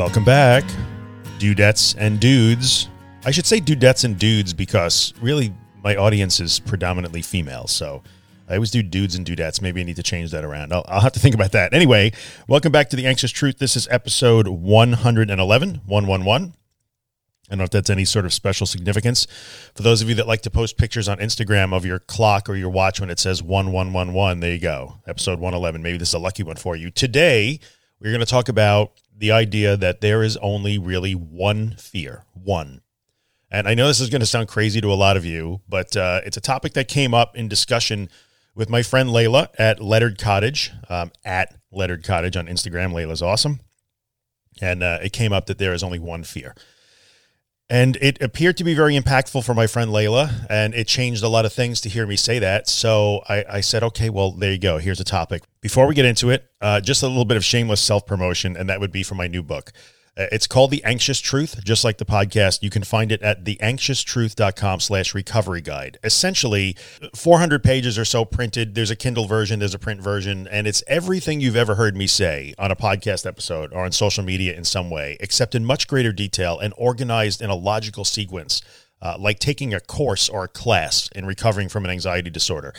Welcome back, dudettes and dudes. I should say dudettes and dudes because really my audience is predominantly female. So I always do dudes and dudettes. Maybe I need to change that around. I'll, I'll have to think about that. Anyway, welcome back to The Anxious Truth. This is episode 111, 111. I don't know if that's any sort of special significance. For those of you that like to post pictures on Instagram of your clock or your watch when it says 1111, there you go. Episode 111. Maybe this is a lucky one for you. Today, we're going to talk about the idea that there is only really one fear, one. And I know this is going to sound crazy to a lot of you, but uh, it's a topic that came up in discussion with my friend Layla at Lettered Cottage, um, at Lettered Cottage on Instagram. Layla's awesome. And uh, it came up that there is only one fear. And it appeared to be very impactful for my friend Layla, and it changed a lot of things to hear me say that. So I, I said, okay, well, there you go. Here's a topic. Before we get into it, uh, just a little bit of shameless self promotion, and that would be for my new book. Uh, it's called The Anxious Truth, just like the podcast. You can find it at theanxioustruth.com slash recovery guide. Essentially, 400 pages or so printed. There's a Kindle version, there's a print version, and it's everything you've ever heard me say on a podcast episode or on social media in some way, except in much greater detail and organized in a logical sequence, uh, like taking a course or a class in recovering from an anxiety disorder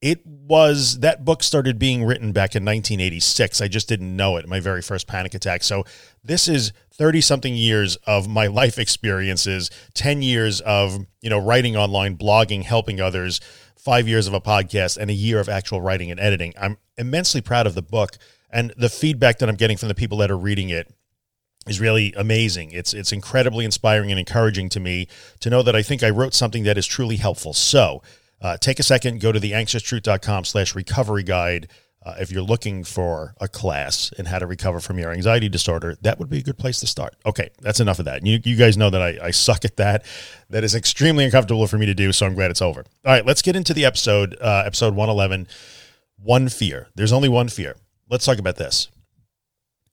it was that book started being written back in 1986 i just didn't know it my very first panic attack so this is 30 something years of my life experiences 10 years of you know writing online blogging helping others five years of a podcast and a year of actual writing and editing i'm immensely proud of the book and the feedback that i'm getting from the people that are reading it is really amazing. It's it's incredibly inspiring and encouraging to me to know that I think I wrote something that is truly helpful. So uh, take a second, go to theanxioustruth.com slash recovery guide. Uh, if you're looking for a class in how to recover from your anxiety disorder, that would be a good place to start. Okay, that's enough of that. You, you guys know that I, I suck at that. That is extremely uncomfortable for me to do, so I'm glad it's over. All right, let's get into the episode, uh, episode 111 One Fear. There's only one fear. Let's talk about this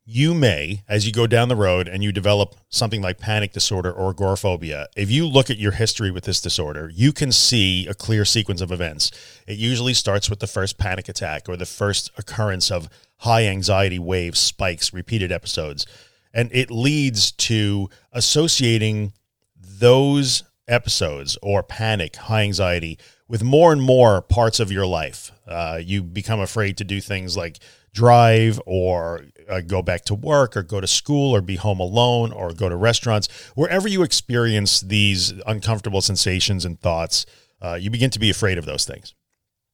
you may, as you go down the road and you develop something like panic disorder or agoraphobia, if you look at your history with this disorder, you can see a clear sequence of events. It usually starts with the first panic attack or the first occurrence of high anxiety waves, spikes, repeated episodes. And it leads to associating those episodes or panic, high anxiety, with more and more parts of your life. Uh, you become afraid to do things like drive or uh, go back to work or go to school or be home alone or go to restaurants, wherever you experience these uncomfortable sensations and thoughts, uh, you begin to be afraid of those things.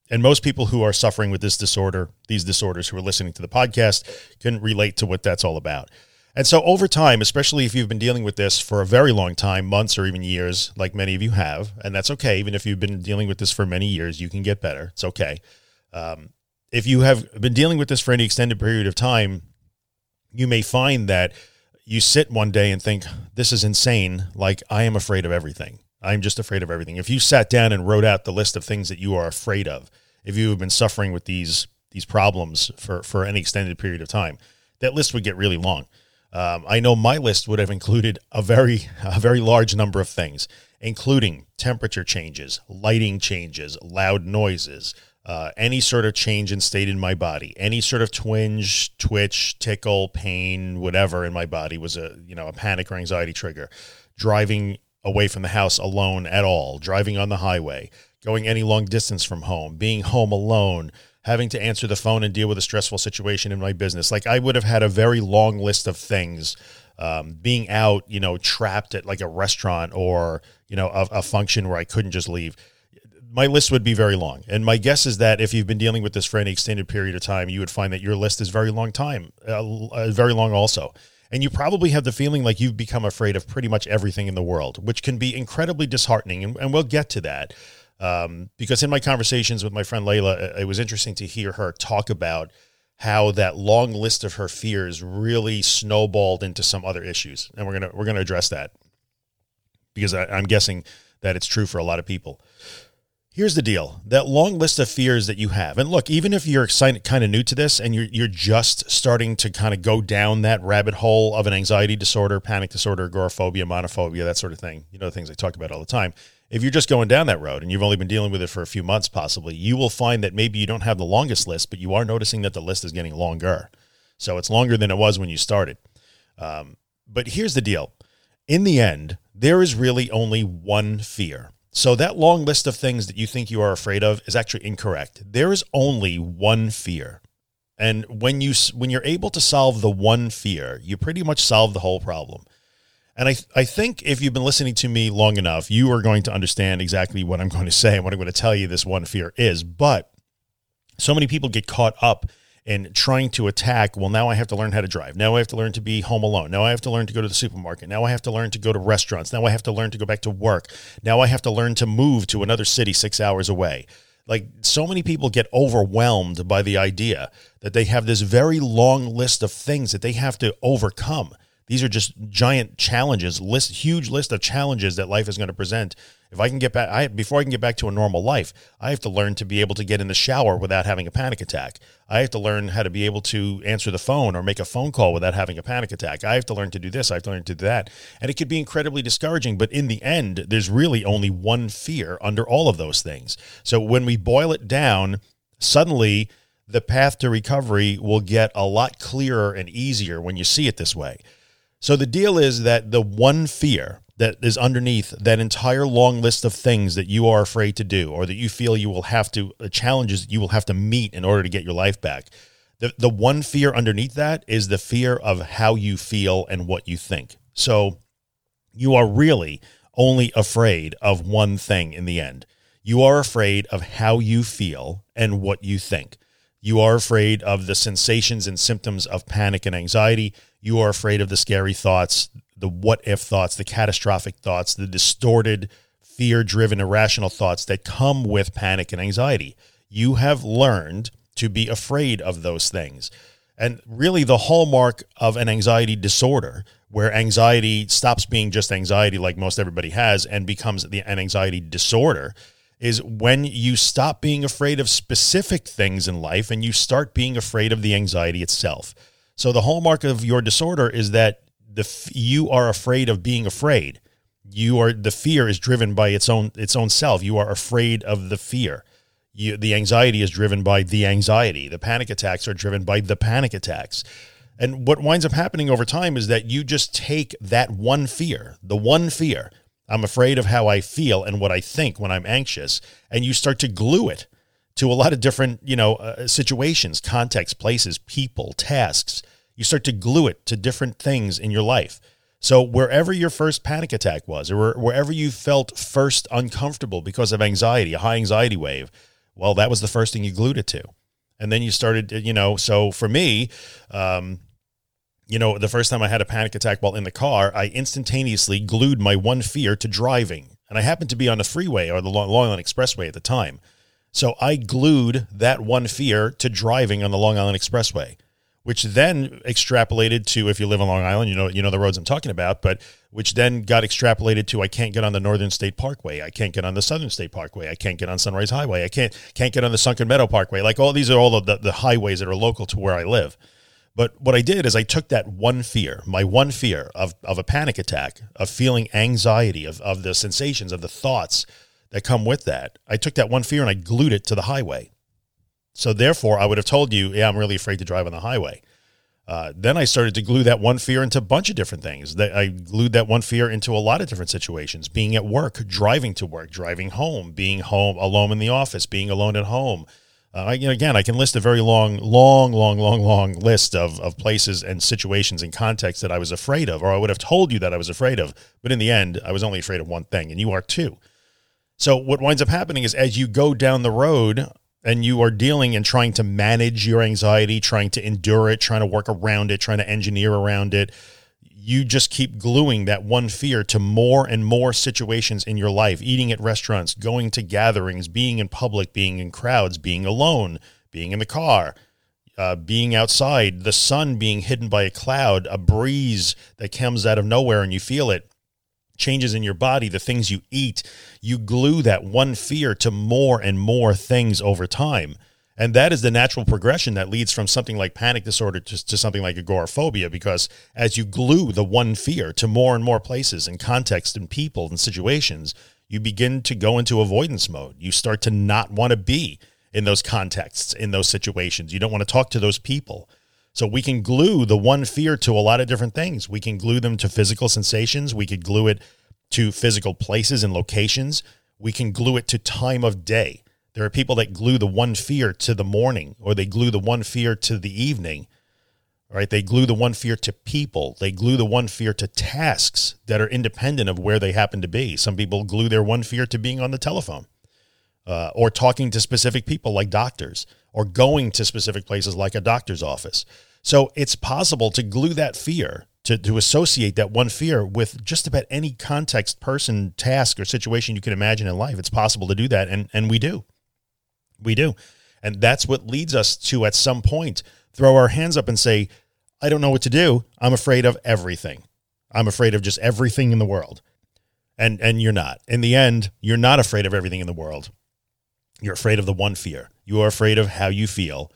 And most people who are suffering with this disorder, these disorders who are listening to the podcast, can relate to what that's all about. And so over time, especially if you've been dealing with this for a very long time, months or even years, like many of you have, and that's okay. Even if you've been dealing with this for many years, you can get better. It's okay. Um, if you have been dealing with this for any extended period of time, you may find that you sit one day and think, this is insane. Like, I am afraid of everything. I'm just afraid of everything. If you sat down and wrote out the list of things that you are afraid of, if you have been suffering with these these problems for, for any extended period of time, that list would get really long. Um, I know my list would have included a very a very large number of things, including temperature changes, lighting changes, loud noises, uh, any sort of change in state in my body, any sort of twinge, twitch, tickle, pain, whatever in my body was a you know a panic or anxiety trigger. Driving away from the house alone at all, driving on the highway, going any long distance from home, being home alone, having to answer the phone and deal with a stressful situation in my business. Like I would have had a very long list of things. Um, being out, you know, trapped at like a restaurant or you know a, a function where I couldn't just leave my list would be very long. And my guess is that if you've been dealing with this for any extended period of time, you would find that your list is very long time, uh, uh, very long also. And you probably have the feeling like you've become afraid of pretty much everything in the world, which can be incredibly disheartening. And, and we'll get to that. Um, because in my conversations with my friend Layla, it was interesting to hear her talk about how that long list of her fears really snowballed into some other issues. And we're gonna we're gonna address that because I, I'm guessing that it's true for a lot of people. Here's the deal: that long list of fears that you have, and look, even if you're excited, kind of new to this, and you're you're just starting to kind of go down that rabbit hole of an anxiety disorder, panic disorder, agoraphobia, monophobia, that sort of thing. You know, the things I talk about all the time. If you're just going down that road and you've only been dealing with it for a few months, possibly, you will find that maybe you don't have the longest list, but you are noticing that the list is getting longer. So it's longer than it was when you started. Um, but here's the deal in the end, there is really only one fear. So that long list of things that you think you are afraid of is actually incorrect. There is only one fear. And when you when you're able to solve the one fear, you pretty much solve the whole problem. And I I think if you've been listening to me long enough, you are going to understand exactly what I'm going to say and what I'm going to tell you this one fear is. But so many people get caught up in trying to attack, well, now I have to learn how to drive. Now I have to learn to be home alone. Now I have to learn to go to the supermarket. Now I have to learn to go to restaurants. Now I have to learn to go back to work. Now I have to learn to move to another city six hours away. Like so many people get overwhelmed by the idea that they have this very long list of things that they have to overcome. These are just giant challenges, list huge list of challenges that life is going to present if I can get back, I before I can get back to a normal life, I have to learn to be able to get in the shower without having a panic attack. I have to learn how to be able to answer the phone or make a phone call without having a panic attack. I have to learn to do this. I have to learn to do that, and it could be incredibly discouraging. But in the end, there's really only one fear under all of those things. So when we boil it down, suddenly the path to recovery will get a lot clearer and easier when you see it this way. So the deal is that the one fear that is underneath that entire long list of things that you are afraid to do or that you feel you will have to uh, challenges you will have to meet in order to get your life back the, the one fear underneath that is the fear of how you feel and what you think. So you are really only afraid of one thing in the end. You are afraid of how you feel and what you think. You are afraid of the sensations and symptoms of panic and anxiety you are afraid of the scary thoughts the what if thoughts, the catastrophic thoughts, the distorted, fear driven, irrational thoughts that come with panic and anxiety. You have learned to be afraid of those things. And really, the hallmark of an anxiety disorder, where anxiety stops being just anxiety like most everybody has and becomes the, an anxiety disorder, is when you stop being afraid of specific things in life and you start being afraid of the anxiety itself. So, the hallmark of your disorder is that the you are afraid of being afraid. You are the fear is driven by its own its own self. You are afraid of the fear. You, the anxiety is driven by the anxiety. The panic attacks are driven by the panic attacks. And what winds up happening over time is that you just take that one fear, the one fear, I'm afraid of how I feel and what I think when I'm anxious, and you start to glue it to a lot of different, you know, uh, situations, contexts, places, people, tasks you start to glue it to different things in your life. So wherever your first panic attack was, or wherever you felt first uncomfortable because of anxiety, a high anxiety wave, well, that was the first thing you glued it to. And then you started, you know, so for me, um, you know, the first time I had a panic attack while in the car, I instantaneously glued my one fear to driving. And I happened to be on the freeway or the Long Island Expressway at the time. So I glued that one fear to driving on the Long Island Expressway which then extrapolated to if you live on Long Island, you know you know the roads I'm talking about, but which then got extrapolated to I can't get on the Northern State Parkway, I can't get on the Southern State Parkway, I can't get on Sunrise Highway, I can't can't get on the Sunken Meadow Parkway. Like all these are all the, the highways that are local to where I live. But what I did is I took that one fear, my one fear of, of a panic attack, of feeling anxiety, of, of the sensations, of the thoughts that come with that. I took that one fear and I glued it to the highway. So therefore, I would have told you, yeah, I'm really afraid to drive on the highway. Uh, then I started to glue that one fear into a bunch of different things. That I glued that one fear into a lot of different situations: being at work, driving to work, driving home, being home alone in the office, being alone at home. Uh, I, you know, again, I can list a very long, long, long, long, long list of, of places and situations and contexts that I was afraid of, or I would have told you that I was afraid of. But in the end, I was only afraid of one thing, and you are too. So what winds up happening is as you go down the road and you are dealing and trying to manage your anxiety, trying to endure it, trying to work around it, trying to engineer around it, you just keep gluing that one fear to more and more situations in your life eating at restaurants, going to gatherings, being in public, being in crowds, being alone, being in the car. Uh, being outside, the sun being hidden by a cloud, a breeze that comes out of nowhere and you feel it, changes in your body, the things you eat, you glue that one fear to more and more things over time. And that is the natural progression that leads from something like panic disorder to, to something like agoraphobia, because as you glue the one fear to more and more places and context and people and situations, you begin to go into avoidance mode. You start to not want to be in those contexts, in those situations. You don't want to talk to those people. So we can glue the one fear to a lot of different things. We can glue them to physical sensations. We could glue it to physical places and locations. We can glue it to time of day. There are people that glue the one fear to the morning or they glue the one fear to the evening. Right? They glue the one fear to people. They glue the one fear to tasks that are independent of where they happen to be. Some people glue their one fear to being on the telephone uh, or talking to specific people like doctors or going to specific places like a doctor's office. So it's possible to glue that fear, to, to associate that one fear with just about any context, person, task, or situation you can imagine in life. It's possible to do that. And, and we do. We do. And that's what leads us to, at some point, throw our hands up and say, I don't know what to do. I'm afraid of everything. I'm afraid of just everything in the world. And and you're not. In the end, you're not afraid of everything in the world. You're afraid of the one fear. You are afraid of how you feel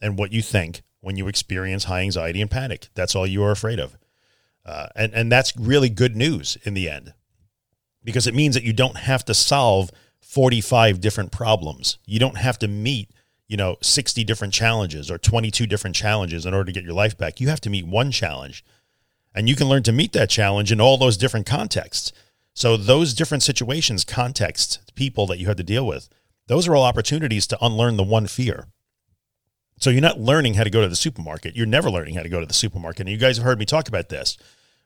and what you think when you experience high anxiety and panic. That's all you are afraid of. Uh, and, and that's really good news in the end because it means that you don't have to solve 45 different problems. You don't have to meet, you know, 60 different challenges or 22 different challenges in order to get your life back. You have to meet one challenge. And you can learn to meet that challenge in all those different contexts. So those different situations, contexts, people that you have to deal with, those are all opportunities to unlearn the one fear. So you're not learning how to go to the supermarket. You're never learning how to go to the supermarket. And you guys have heard me talk about this.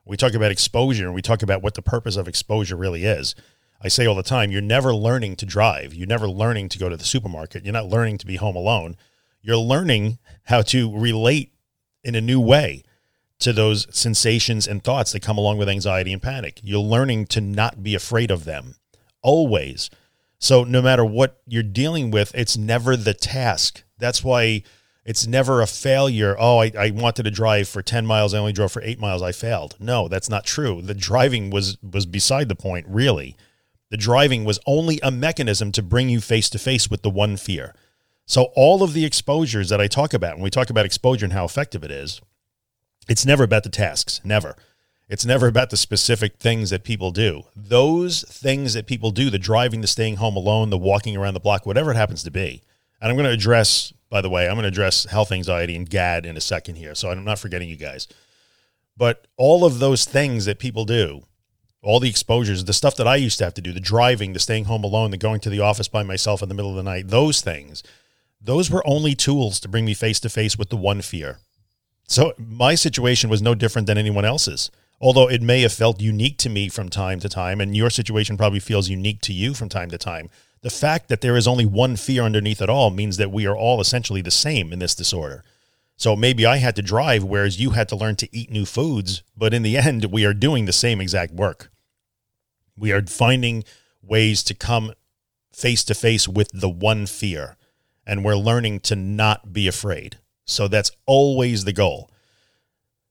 We talk about exposure and we talk about what the purpose of exposure really is. I say all the time, you're never learning to drive. You're never learning to go to the supermarket. You're not learning to be home alone. You're learning how to relate in a new way to those sensations and thoughts that come along with anxiety and panic. You're learning to not be afraid of them always. So no matter what you're dealing with, it's never the task. That's why it's never a failure. Oh, I, I wanted to drive for 10 miles. I only drove for eight miles. I failed. No, that's not true. The driving was was beside the point, really. The driving was only a mechanism to bring you face to face with the one fear. So all of the exposures that I talk about, when we talk about exposure and how effective it is, it's never about the tasks. Never. It's never about the specific things that people do. Those things that people do, the driving, the staying home alone, the walking around the block, whatever it happens to be. And I'm going to address, by the way, I'm going to address health anxiety and GAD in a second here. So I'm not forgetting you guys. But all of those things that people do, all the exposures, the stuff that I used to have to do, the driving, the staying home alone, the going to the office by myself in the middle of the night, those things, those were only tools to bring me face to face with the one fear. So my situation was no different than anyone else's although it may have felt unique to me from time to time, and your situation probably feels unique to you from time to time, the fact that there is only one fear underneath it all means that we are all essentially the same in this disorder. So maybe I had to drive, whereas you had to learn to eat new foods, but in the end, we are doing the same exact work. We are finding ways to come face to face with the one fear, and we're learning to not be afraid. So that's always the goal.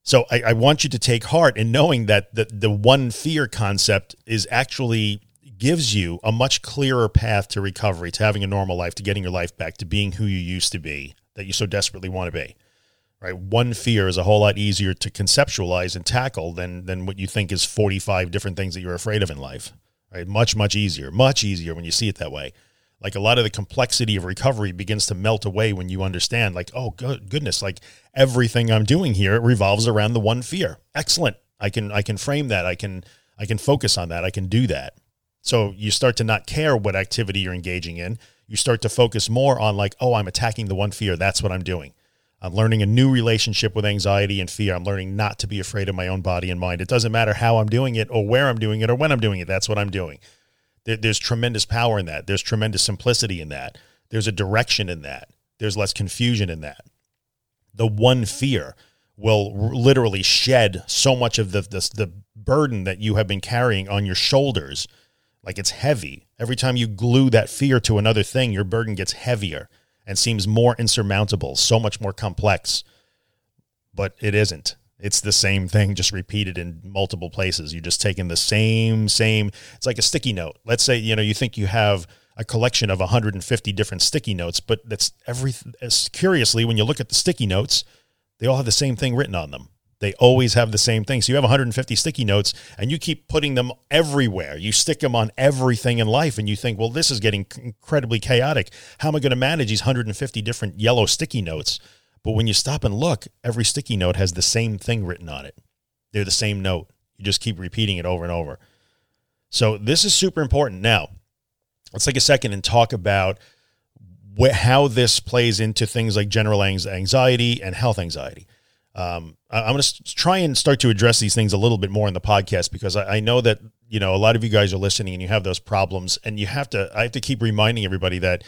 So I, I, want you to take heart in knowing that the, the one fear concept is actually gives you a much clearer path to recovery, to having a normal life, to getting your life back, to being who you used to be, that you so desperately want to be. Right? One fear is a whole lot easier to conceptualize and tackle than than what you think is 45 different things that you're afraid of in life. Right? Much, much easier. Much easier when you see it that way like a lot of the complexity of recovery begins to melt away when you understand like oh good, goodness like everything i'm doing here revolves around the one fear. Excellent. I can i can frame that. I can i can focus on that. I can do that. So you start to not care what activity you're engaging in. You start to focus more on like oh i'm attacking the one fear. That's what i'm doing. I'm learning a new relationship with anxiety and fear. I'm learning not to be afraid of my own body and mind. It doesn't matter how i'm doing it or where i'm doing it or when i'm doing it. That's what i'm doing there, there's tremendous power in that. There's tremendous simplicity in that. There's a direction in that. There's less confusion in that. The one fear will literally shed so much of the, the, the burden that you have been carrying on your shoulders. Like it's heavy. Every time you glue that fear to another thing, your burden gets heavier and seems more insurmountable, so much more complex. But it isn't. It's the same thing, just repeated in multiple places. You're just taking the same, same. It's like a sticky note. Let's say, you know, you think you have a collection of 150 different sticky notes, but that's every, as curiously, when you look at the sticky notes, they all have the same thing written on them. They always have the same thing. So you have 150 sticky notes and you keep putting them everywhere. You stick them on everything in life and you think, well, this is getting incredibly chaotic. How am I going to manage these 150 different yellow sticky notes? But when you stop and look, every sticky note has the same thing written on it. They're the same note. You just keep repeating it over and over. So this is super important. Now, let's take a second and talk about wh- how this plays into things like general anxiety and health anxiety. Um, I, am going to try and start to address these things a little bit more in the podcast because I, I know that you know a lot of you guys are listening and you have those problems, and you have to. I have to keep reminding everybody that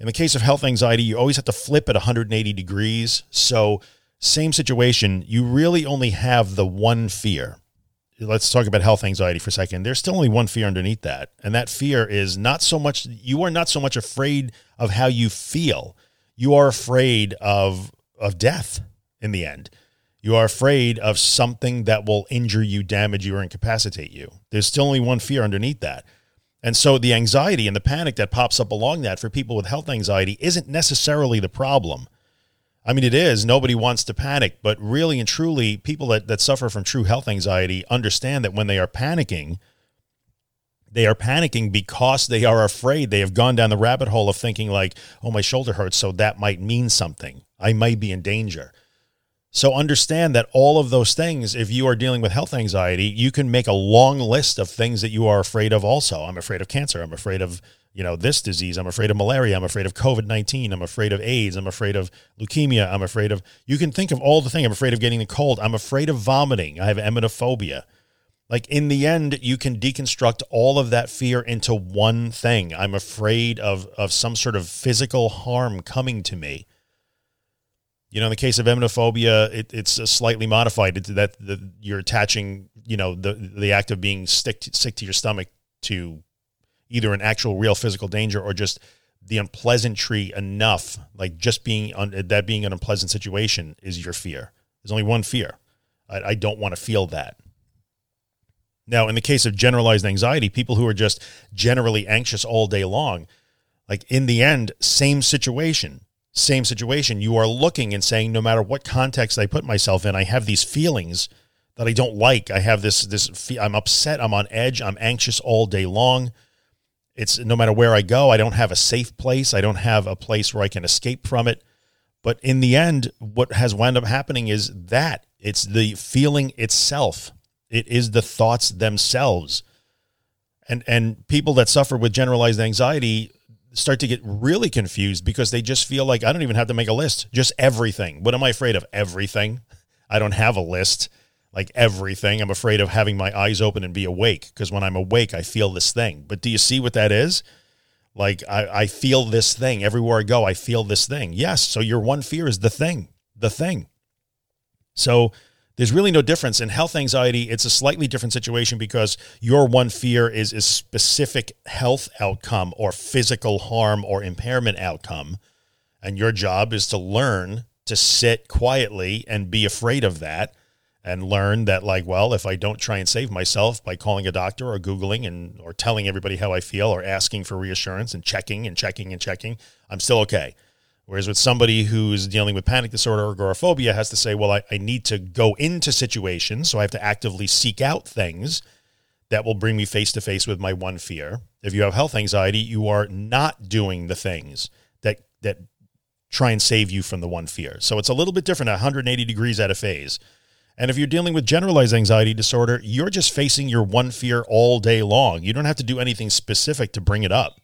in the case of health anxiety, you always have to flip at 180 degrees. So, same situation, you really only have the one fear let's talk about health anxiety for a second. There's still only one fear underneath that. And that fear is not so much, you are not so much afraid of how you feel. You are afraid of, of death in the end. You are afraid of something that will injure you, damage you, or incapacitate you. There's still only one fear underneath that. And so the anxiety and the panic that pops up along that for people with health anxiety isn't necessarily the problem. I mean, it is. Nobody wants to panic, but really and truly, people that, that suffer from true health anxiety understand that when they are panicking, they are panicking because they are afraid. They have gone down the rabbit hole of thinking, like, oh, my shoulder hurts, so that might mean something. I might be in danger. So understand that all of those things, if you are dealing with health anxiety, you can make a long list of things that you are afraid of also. I'm afraid of cancer. I'm afraid of you know, this disease. I'm afraid of malaria. I'm afraid of COVID 19. I'm afraid of AIDS. I'm afraid of leukemia. I'm afraid of, you can think of all the things. I'm afraid of getting the cold. I'm afraid of vomiting. I have emetophobia. Like in the end, you can deconstruct all of that fear into one thing. I'm afraid of, of some sort of physical harm coming to me. You know, in the case of emetophobia, it, it's uh, slightly modified. That the, you're attaching, you know, the the act of being sick sick to your stomach to either an actual real physical danger or just the unpleasantry enough, like just being on that being an unpleasant situation is your fear. There's only one fear. I, I don't want to feel that. Now, in the case of generalized anxiety, people who are just generally anxious all day long, like in the end, same situation, same situation. You are looking and saying, no matter what context I put myself in, I have these feelings that I don't like. I have this, this, I'm upset. I'm on edge. I'm anxious all day long it's no matter where I go, I don't have a safe place. I don't have a place where I can escape from it. But in the end, what has wound up happening is that it's the feeling itself. It is the thoughts themselves. And and people that suffer with generalized anxiety start to get really confused because they just feel like I don't even have to make a list. Just everything. What am I afraid of? Everything. I don't have a list like everything. I'm afraid of having my eyes open and be awake because when I'm awake, I feel this thing. But do you see what that is? Like I, I feel this thing everywhere I go. I feel this thing. Yes. So your one fear is the thing, the thing. So there's really no difference in health anxiety. It's a slightly different situation because your one fear is a specific health outcome or physical harm or impairment outcome. And your job is to learn to sit quietly and be afraid of that and learn that like well if i don't try and save myself by calling a doctor or googling and or telling everybody how i feel or asking for reassurance and checking and checking and checking i'm still okay whereas with somebody who's dealing with panic disorder or agoraphobia has to say well I, I need to go into situations so i have to actively seek out things that will bring me face to face with my one fear if you have health anxiety you are not doing the things that that try and save you from the one fear so it's a little bit different 180 degrees out of phase and if you're dealing with generalized anxiety disorder, you're just facing your one fear all day long. You don't have to do anything specific to bring it up.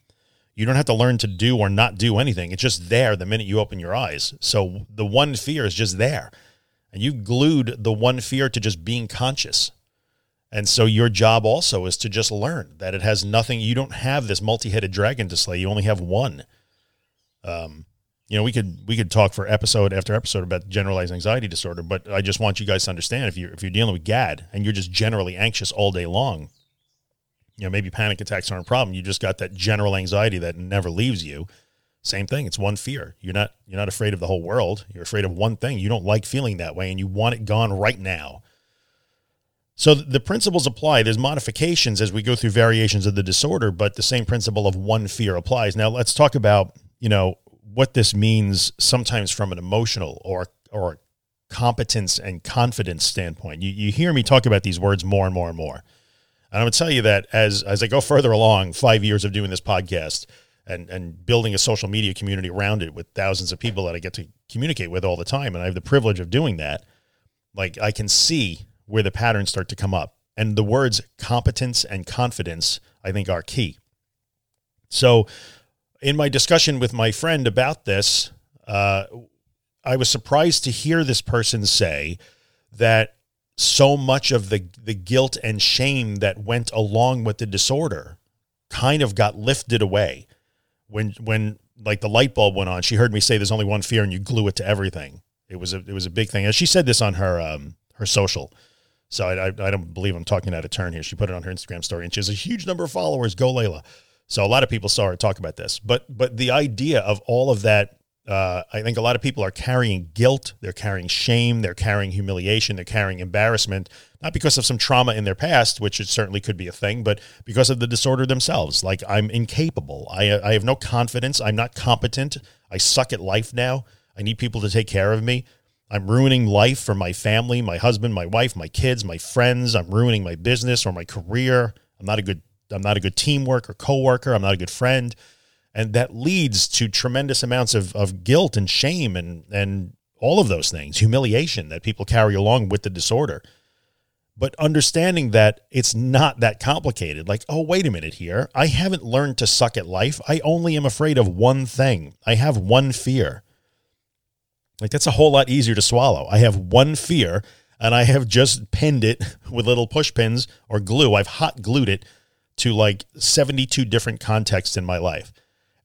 You don't have to learn to do or not do anything. It's just there the minute you open your eyes. So the one fear is just there. And you glued the one fear to just being conscious. And so your job also is to just learn that it has nothing, you don't have this multi headed dragon to slay. You only have one. Um, you know, we could we could talk for episode after episode about generalized anxiety disorder, but I just want you guys to understand if you if you're dealing with GAD and you're just generally anxious all day long, you know, maybe panic attacks aren't a problem. You just got that general anxiety that never leaves you. Same thing. It's one fear. You're not you're not afraid of the whole world. You're afraid of one thing. You don't like feeling that way and you want it gone right now. So the principles apply. There's modifications as we go through variations of the disorder, but the same principle of one fear applies. Now let's talk about, you know, what this means sometimes from an emotional or or competence and confidence standpoint. You you hear me talk about these words more and more and more. And I'm gonna tell you that as as I go further along, five years of doing this podcast, and and building a social media community around it with thousands of people that I get to communicate with all the time and I have the privilege of doing that like I can see where the patterns start to come up. And the words competence and confidence I think are key. So in my discussion with my friend about this uh, I was surprised to hear this person say that so much of the the guilt and shame that went along with the disorder kind of got lifted away when when like the light bulb went on, she heard me say there's only one fear and you glue it to everything. It was a it was a big thing. And she said this on her um her social. So I, I, I don't believe I'm talking out of turn here. She put it on her Instagram story and she has a huge number of followers. Go Layla. So a lot of people saw her talk about this. But but the idea of all of that uh, I think a lot of people are carrying guilt, they're carrying shame, they're carrying humiliation, they're carrying embarrassment, not because of some trauma in their past, which it certainly could be a thing, but because of the disorder themselves. Like I'm incapable. I I have no confidence. I'm not competent. I suck at life now. I need people to take care of me. I'm ruining life for my family, my husband, my wife, my kids, my friends. I'm ruining my business or my career. I'm not a good I'm not a good teamwork or coworker. I'm not a good friend and that leads to tremendous amounts of, of guilt and shame and and all of those things humiliation that people carry along with the disorder. But understanding that it's not that complicated like oh wait a minute here. I haven't learned to suck at life. I only am afraid of one thing. I have one fear. Like that's a whole lot easier to swallow. I have one fear and i have just pinned it with little push pins or glue. I've hot glued it to like 72 different contexts in my life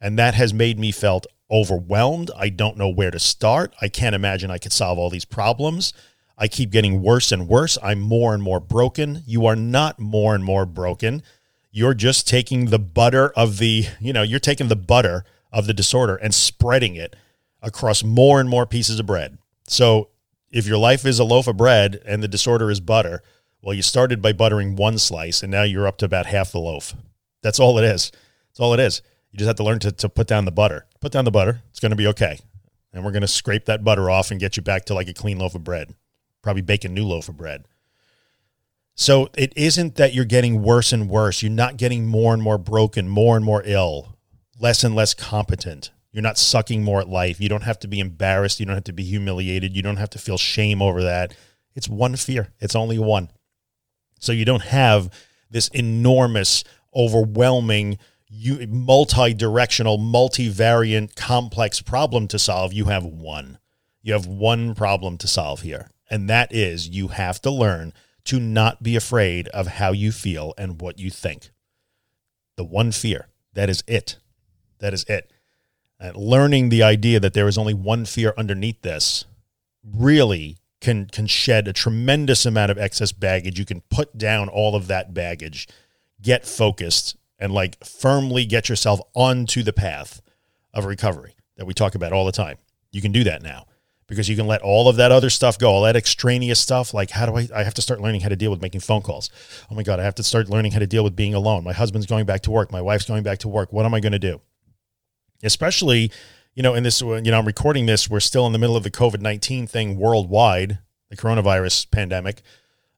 and that has made me felt overwhelmed. I don't know where to start. I can't imagine I could solve all these problems. I keep getting worse and worse. I'm more and more broken. You are not more and more broken. You're just taking the butter of the, you know, you're taking the butter of the disorder and spreading it across more and more pieces of bread. So if your life is a loaf of bread and the disorder is butter, well, you started by buttering one slice and now you're up to about half the loaf. That's all it is. That's all it is. You just have to learn to, to put down the butter. Put down the butter. It's going to be okay. And we're going to scrape that butter off and get you back to like a clean loaf of bread. Probably bake a new loaf of bread. So it isn't that you're getting worse and worse. You're not getting more and more broken, more and more ill, less and less competent. You're not sucking more at life. You don't have to be embarrassed. You don't have to be humiliated. You don't have to feel shame over that. It's one fear. It's only one. So you don't have this enormous, overwhelming, you multi-directional, multivariant, complex problem to solve, you have one. You have one problem to solve here. And that is you have to learn to not be afraid of how you feel and what you think. The one fear. That is it. That is it. And learning the idea that there is only one fear underneath this really can can shed a tremendous amount of excess baggage. You can put down all of that baggage, get focused, and like firmly get yourself onto the path of recovery that we talk about all the time. You can do that now because you can let all of that other stuff go, all that extraneous stuff. Like, how do I, I have to start learning how to deal with making phone calls. Oh my God, I have to start learning how to deal with being alone. My husband's going back to work. My wife's going back to work. What am I going to do? Especially, you know, in this, you know, I'm recording this. We're still in the middle of the COVID 19 thing worldwide, the coronavirus pandemic.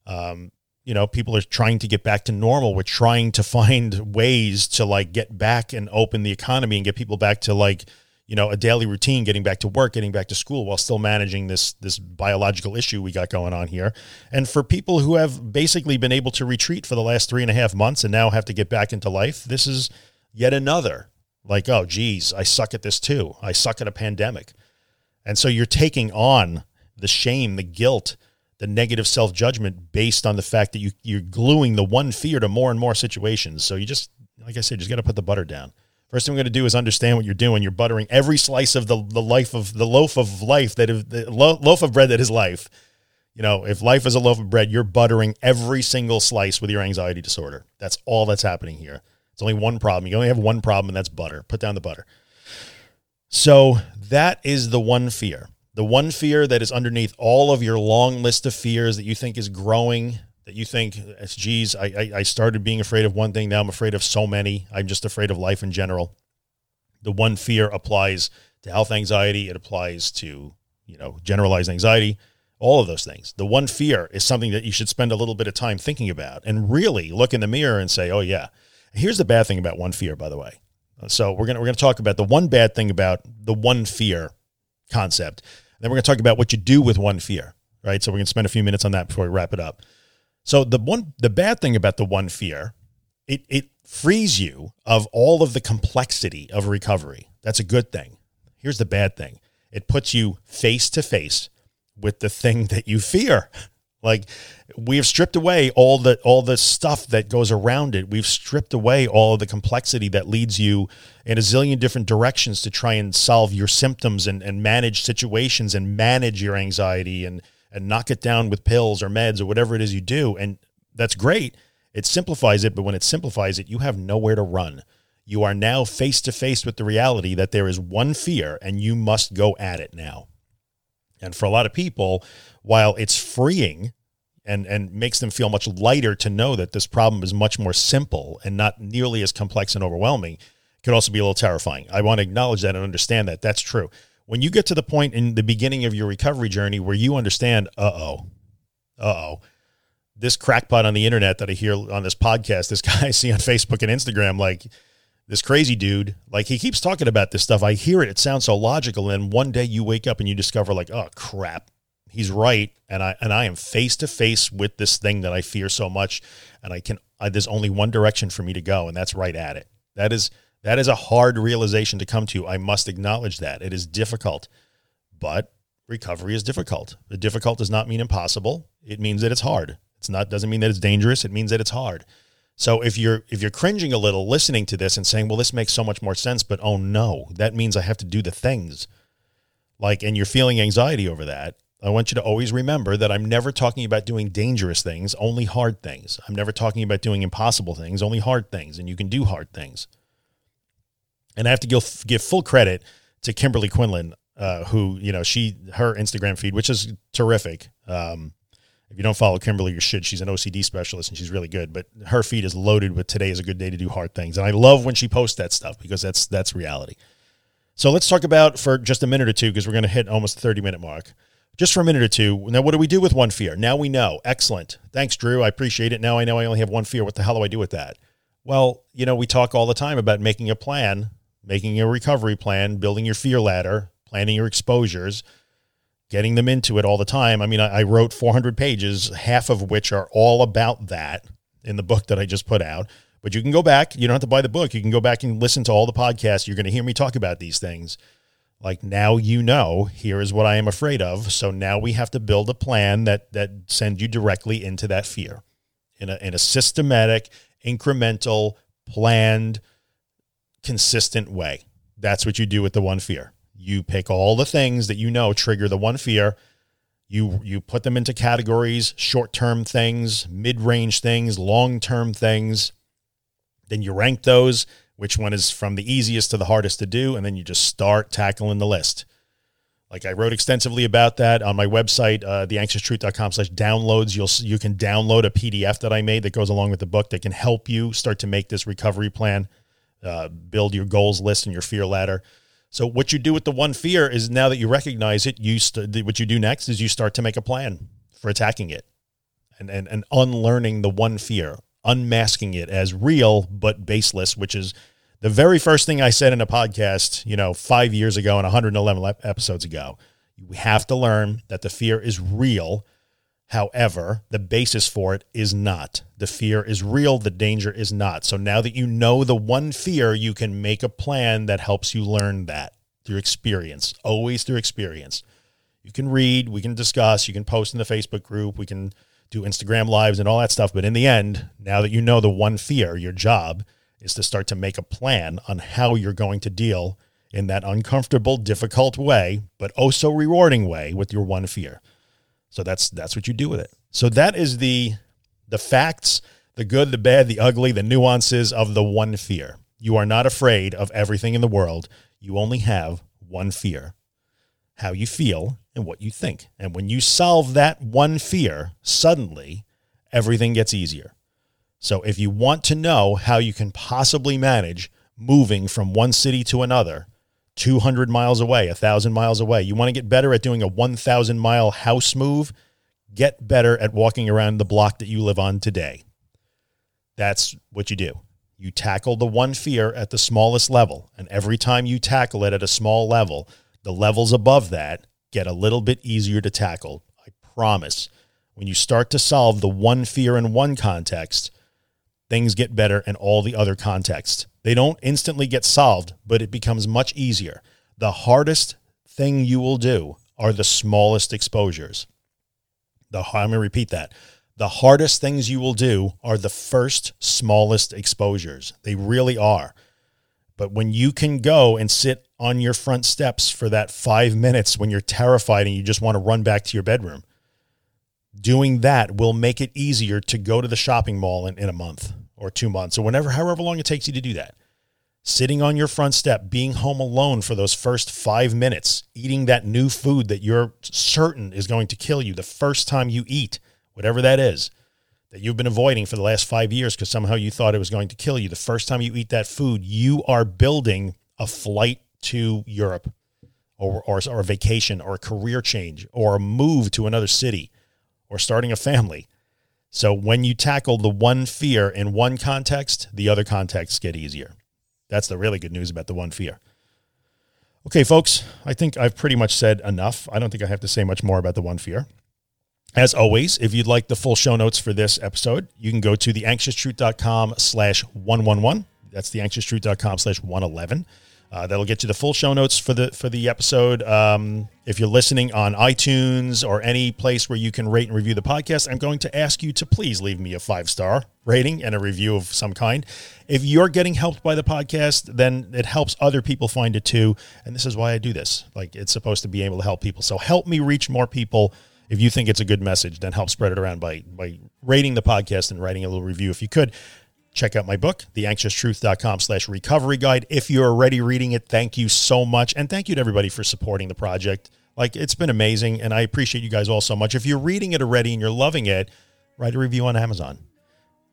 Um, you know people are trying to get back to normal. We're trying to find ways to like get back and open the economy and get people back to like you know a daily routine getting back to work getting back to school while still managing this this biological issue we got going on here. And for people who have basically been able to retreat for the last three and a half months and now have to get back into life this is yet another like oh geez i suck at this too. I suck at a pandemic. And so you're taking on the shame the guilt the negative self judgment based on the fact that you you're gluing the one fear to more and more situations. So you just like I said, just got to put the butter down. First thing we're going to do is understand what you're doing. You're buttering every slice of the the life of the loaf of life that the loaf of bread that is life. You know, if life is a loaf of bread, you're buttering every single slice with your anxiety disorder. That's all that's happening here. It's only one problem. You only have one problem, and that's butter. Put down the butter. So that is the one fear the one fear that is underneath all of your long list of fears that you think is growing that you think geez I, I, I started being afraid of one thing now i'm afraid of so many. I'm just afraid of life in general. The one fear applies to health anxiety. It applies to you know generalized anxiety all of those things. The one fear is something that you should spend a little bit of time thinking about and really look in the mirror and say oh yeah. Here's the bad thing about one fear by the way. So we're gonna we're gonna talk about the one bad thing about the one fear concept. Then we're gonna talk about what you do with one fear, right? So we're gonna spend a few minutes on that before we wrap it up. So the one the bad thing about the one fear, it it frees you of all of the complexity of recovery. That's a good thing. Here's the bad thing. It puts you face to face with the thing that you fear. Like we have stripped away all the all the stuff that goes around it. We've stripped away all of the complexity that leads you in a zillion different directions to try and solve your symptoms and, and manage situations and manage your anxiety and and knock it down with pills or meds or whatever it is you do. And that's great. It simplifies it, but when it simplifies it, you have nowhere to run. You are now face to face with the reality that there is one fear and you must go at it now. And for a lot of people, while it's freeing and, and makes them feel much lighter to know that this problem is much more simple and not nearly as complex and overwhelming, it can also be a little terrifying. I want to acknowledge that and understand that that's true. When you get to the point in the beginning of your recovery journey where you understand, uh oh, uh oh, this crackpot on the internet that I hear on this podcast, this guy I see on Facebook and Instagram, like this crazy dude, like he keeps talking about this stuff. I hear it, it sounds so logical. And one day you wake up and you discover, like, oh crap, he's right. And I and I am face to face with this thing that I fear so much. And I can I, there's only one direction for me to go, and that's right at it. That is that is a hard realization to come to. I must acknowledge that. It is difficult, but recovery is difficult. The difficult does not mean impossible. It means that it's hard. It's not doesn't mean that it's dangerous. It means that it's hard. So if you're if you're cringing a little listening to this and saying, "Well, this makes so much more sense," but oh no, that means I have to do the things. Like and you're feeling anxiety over that. I want you to always remember that I'm never talking about doing dangerous things, only hard things. I'm never talking about doing impossible things, only hard things, and you can do hard things. And I have to give, give full credit to Kimberley Quinlan, uh, who, you know, she, her Instagram feed, which is terrific. Um, if you don't follow Kimberley, you should. She's an OCD specialist and she's really good. But her feed is loaded with today is a good day to do hard things. And I love when she posts that stuff because that's that's reality. So let's talk about for just a minute or two because we're going to hit almost the 30 minute mark. Just for a minute or two. Now, what do we do with one fear? Now we know. Excellent. Thanks, Drew. I appreciate it. Now I know I only have one fear. What the hell do I do with that? Well, you know, we talk all the time about making a plan, making a recovery plan, building your fear ladder, planning your exposures getting them into it all the time. I mean, I, I, wrote 400 pages, half of which are all about that in the book that I just put out. But you can go back. You don't have to buy the book. You can go back and listen to all the podcasts. You're going to hear me talk about these things. Like now you know, here is what I am afraid of. So now we have to build a plan that that sends you directly into that fear in a in a systematic, incremental, planned, consistent way. That's what you do with the one fear you pick all the things that you know trigger the one fear. You you put them into categories short-term things mid-range things long-term things. Then you rank those which one is from the easiest to the hardest to do and then you just start tackling the list. Like i wrote extensively about that on my website uh, theanxioustruth.com slash downloads. You'll you can download a pdf that i made that goes along with the book that can help you start to make this recovery plan uh, build your goals list and your fear ladder so what you do with the one fear is now that you recognize it, you st- what you do next is you start to make a plan for attacking it, and and and unlearning the one fear, unmasking it as real but baseless, which is the very first thing I said in a podcast, you know, five years ago and 111 episodes ago. You have to learn that the fear is real. However, the basis for it is not. The fear is real, the danger is not. So now that you know the one fear, you can make a plan that helps you learn that through experience, always through experience. You can read, we can discuss, you can post in the Facebook group, we can do Instagram lives and all that stuff. But in the end, now that you know the one fear, your job is to start to make a plan on how you're going to deal in that uncomfortable, difficult way, but oh so rewarding way with your one fear. So that's that's what you do with it. So that is the the facts, the good, the bad, the ugly, the nuances of the one fear. You are not afraid of everything in the world. You only have one fear how you feel and what you think. And when you solve that one fear, suddenly everything gets easier. So if you want to know how you can possibly manage moving from one city to another, 200 miles away, 1,000 miles away, you want to get better at doing a 1,000 mile house move, get better at walking around the block that you live on today. That's what you do. You tackle the one fear at the smallest level. And every time you tackle it at a small level, the levels above that get a little bit easier to tackle. I promise. When you start to solve the one fear in one context, things get better in all the other contexts. They don't instantly get solved, but it becomes much easier. The hardest thing you will do are the smallest exposures. The I'm going to repeat that. The hardest things you will do are the first smallest exposures. They really are. But when you can go and sit on your front steps for that five minutes when you're terrified and you just want to run back to your bedroom, doing that will make it easier to go to the shopping mall in, in a month or two months or whenever, however long it takes you to do that. Sitting on your front step, being home alone for those first five minutes, eating that new food that you're certain is going to kill you the first time you eat, whatever that is, that you've been avoiding for the last five years because somehow you thought it was going to kill you. The first time you eat that food, you are building a flight to Europe or, or, or a vacation or a career change or a move to another city or starting a family. So when you tackle the one fear in one context, the other contexts get easier. That's the really good news about the one fear. Okay, folks, I think I've pretty much said enough. I don't think I have to say much more about the one fear. As always, if you'd like the full show notes for this episode, you can go to theanxioustruth.com slash 111. That's theanxioustruth.com slash 111. Uh, that'll get you the full show notes for the for the episode. Um, if you're listening on iTunes or any place where you can rate and review the podcast, I'm going to ask you to please leave me a five star rating and a review of some kind. If you're getting helped by the podcast, then it helps other people find it too. And this is why I do this. Like it's supposed to be able to help people. So help me reach more people. If you think it's a good message, then help spread it around by by rating the podcast and writing a little review if you could check out my book, theanxioustruth.com slash recovery guide. If you're already reading it, thank you so much. And thank you to everybody for supporting the project. Like it's been amazing. And I appreciate you guys all so much. If you're reading it already and you're loving it, write a review on Amazon.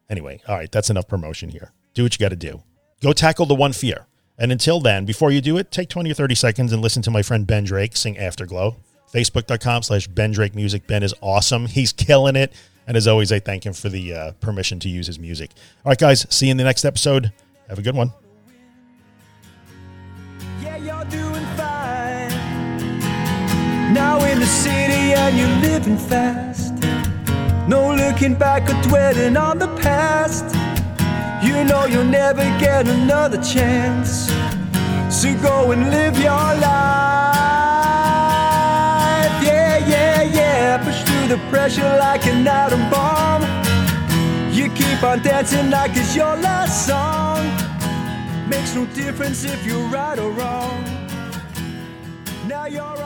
Anyway, all right, that's enough promotion here. Do what you got to do. Go tackle the one fear. And until then, before you do it, take 20 or 30 seconds and listen to my friend Ben Drake sing Afterglow. Facebook.com slash Ben Drake Music. Ben is awesome. He's killing it. And as always, I thank him for the uh, permission to use his music. All right, guys, see you in the next episode. Have a good one. Yeah, you're doing fine. Now in the city and you're living fast. No looking back or dwelling on the past. You know you'll never get another chance. So go and live your life. Pressure like an atom bomb. You keep on dancing like it's your last song. Makes no difference if you're right or wrong. Now you're